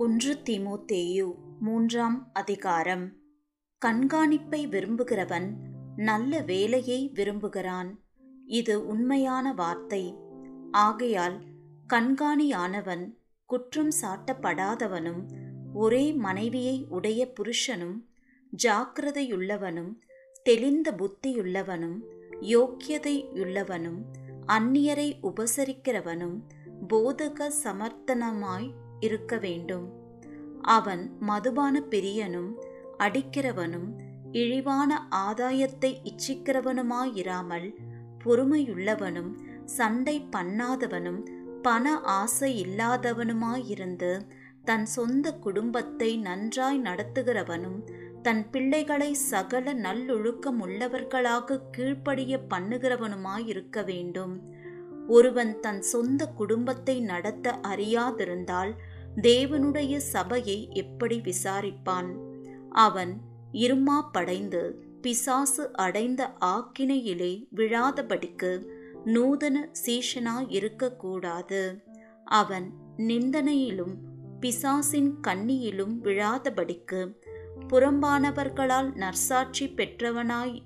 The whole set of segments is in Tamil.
ஒன்று திமுத்தேயு மூன்றாம் அதிகாரம். கண்காணிப்பை விரும்புகிறவன் நல்ல வேலையை விரும்புகிறான். இது உண்மையான வார்த்தை. ஆகையால் கண்காணியானவன் குற்றம் சாட்டப்படாதவனும் ஒரே மனைவியை உடைய புருஷனும் ஜாக்கிரதையுள்ளவனும் தெளிந்த புத்தியுள்ளவனும் யோக்கியதையுள்ளவனும் அந்நியரை உபசரிக்கிறவனும் போதக சமர்த்தனமாய் இருக்க வேண்டும். அவன் மதுபான பிரியனும் அடிக்கிறவனும் இழிவான ஆதாயத்தை இச்சிக்கிறவனுமாயிராமல் பொறுமையுள்ளவனும் சண்டை பண்ணாதவனும் பண ஆசை இல்லாதவனுமாயிருந்து தன் சொந்த குடும்பத்தை நன்றாய் நடத்துகிறவனும் தன் பிள்ளைகளை சகல நல்லொழுக்கம் உள்ளவர்களாக கீழ்ப்படிய பண்ணுகிறவனுமாயிருக்க வேண்டும். ஒருவன் தன் சொந்த குடும்பத்தை நடத்த அறியாதிருந்தால் தேவனுடைய சபையை எப்படி விசாரிப்பான்? அவன் இருமா படைந்து பிசாசு அடைந்த ஆக்கினையிலே விழாதபடிக்கு நூதன சீஷனாய் இருக்கக்கூடாது அவன் நிந்தனையிலும் பிசாசின் கண்ணியிலும் விழாதபடிக்கு புறம்பானவர்களால் நற்சாட்சி பெற்றவனாய்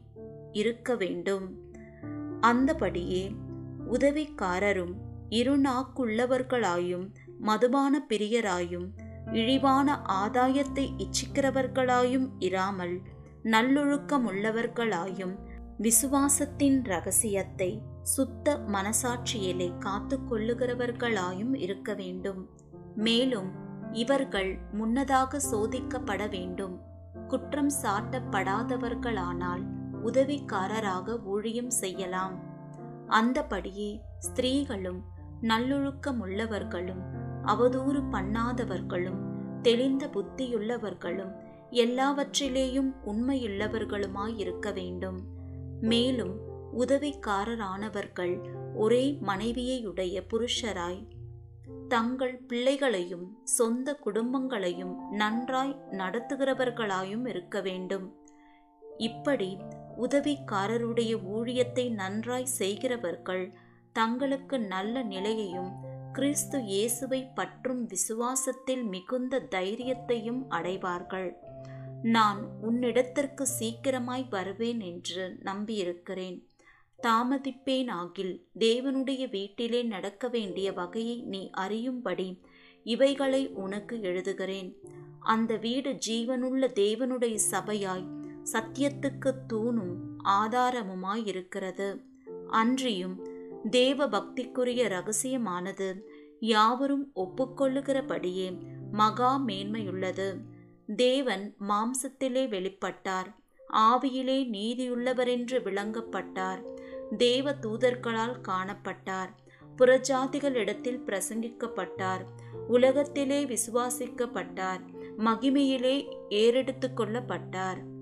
இருக்க வேண்டும். அந்தபடியே உதவிக்காரரும் இருநாக்குள்ளவர்களாயும் மதுபான பிரியராயும் இழிவான ஆதாயத்தை இச்சிக்கிறவர்களாயும் இராமல் நல்லொழுக்கமுள்ளவர்களாயும் விசுவாசத்தின் ரகசியத்தை சுத்த மனசாட்சியிலே காத்து கொள்ளுகிறவர்களாயும் இருக்க வேண்டும். மேலும் இவர்கள் முன்னதாக சோதிக்கப்பட வேண்டும். குற்றம் சாட்டப்படாதவர்களானால் உதவிக்காரராக ஊழியம் செய்யலாம். அந்தபடியே ஸ்திரீகளும் நல்லொழுக்கமுள்ளவர்களும் அவதூறு பண்ணாதவர்களும் தெளிந்த புத்தியுள்ளவர்களும் எல்லாவற்றிலேயும் உண்மையுள்ளவர்களுமாயிருக்க வேண்டும். மேலும் உதவிக்காரரானவர்கள் ஒரே மனைவியையுடைய புருஷராய் தங்கள் பிள்ளைகளையும் சொந்த குடும்பங்களையும் நன்றாய் நடத்துகிறவர்களாயும் இருக்க வேண்டும். இப்படி உதவிக்காரருடைய ஊழியத்தை நன்றாய் செய்கிறவர்கள் தங்களுக்கு நல்ல நிலையையும் கிறிஸ்து இயேசுவை பற்றும் விசுவாசத்தில் மிகுந்த தைரியத்தையும் அடைவார்கள். நான் உன்னிடத்திற்கு சீக்கிரமாய் வருவேன் என்று நம்பியிருக்கிறேன். தாமதிப்பேன் ஆகில் தேவனுடைய வீட்டிலே நடக்க வேண்டிய வகையை நீ அறியும்படி இவைகளை உனக்கு எழுதுகிறேன். அந்த வீடு ஜீவனுள்ள தேவனுடைய சபையாய் சத்தியத்துக்கு தூணும் ஆதாரமுமாயிருக்கிறது. அன்றியும் தேவ பக்திக்குரிய ரகசியமானது யாவரும் ஒப்புக்கொள்ளுகிறபடியே மகா மேன்மையுள்ளது. தேவன் மாம்சத்திலே வெளிப்பட்டார். ஆவியிலே நீதியுள்ளவரென்று விளங்கப்பட்டார். தேவ தூதர்களால் காணப்பட்டார். புறஜாதிகளிடத்தில் பிரசங்கிக்கப்பட்டார். உலகத்திலே விசுவாசிக்கப்பட்டார். மகிமையிலே ஏறெடுத்து கொள்ளப்பட்டார்.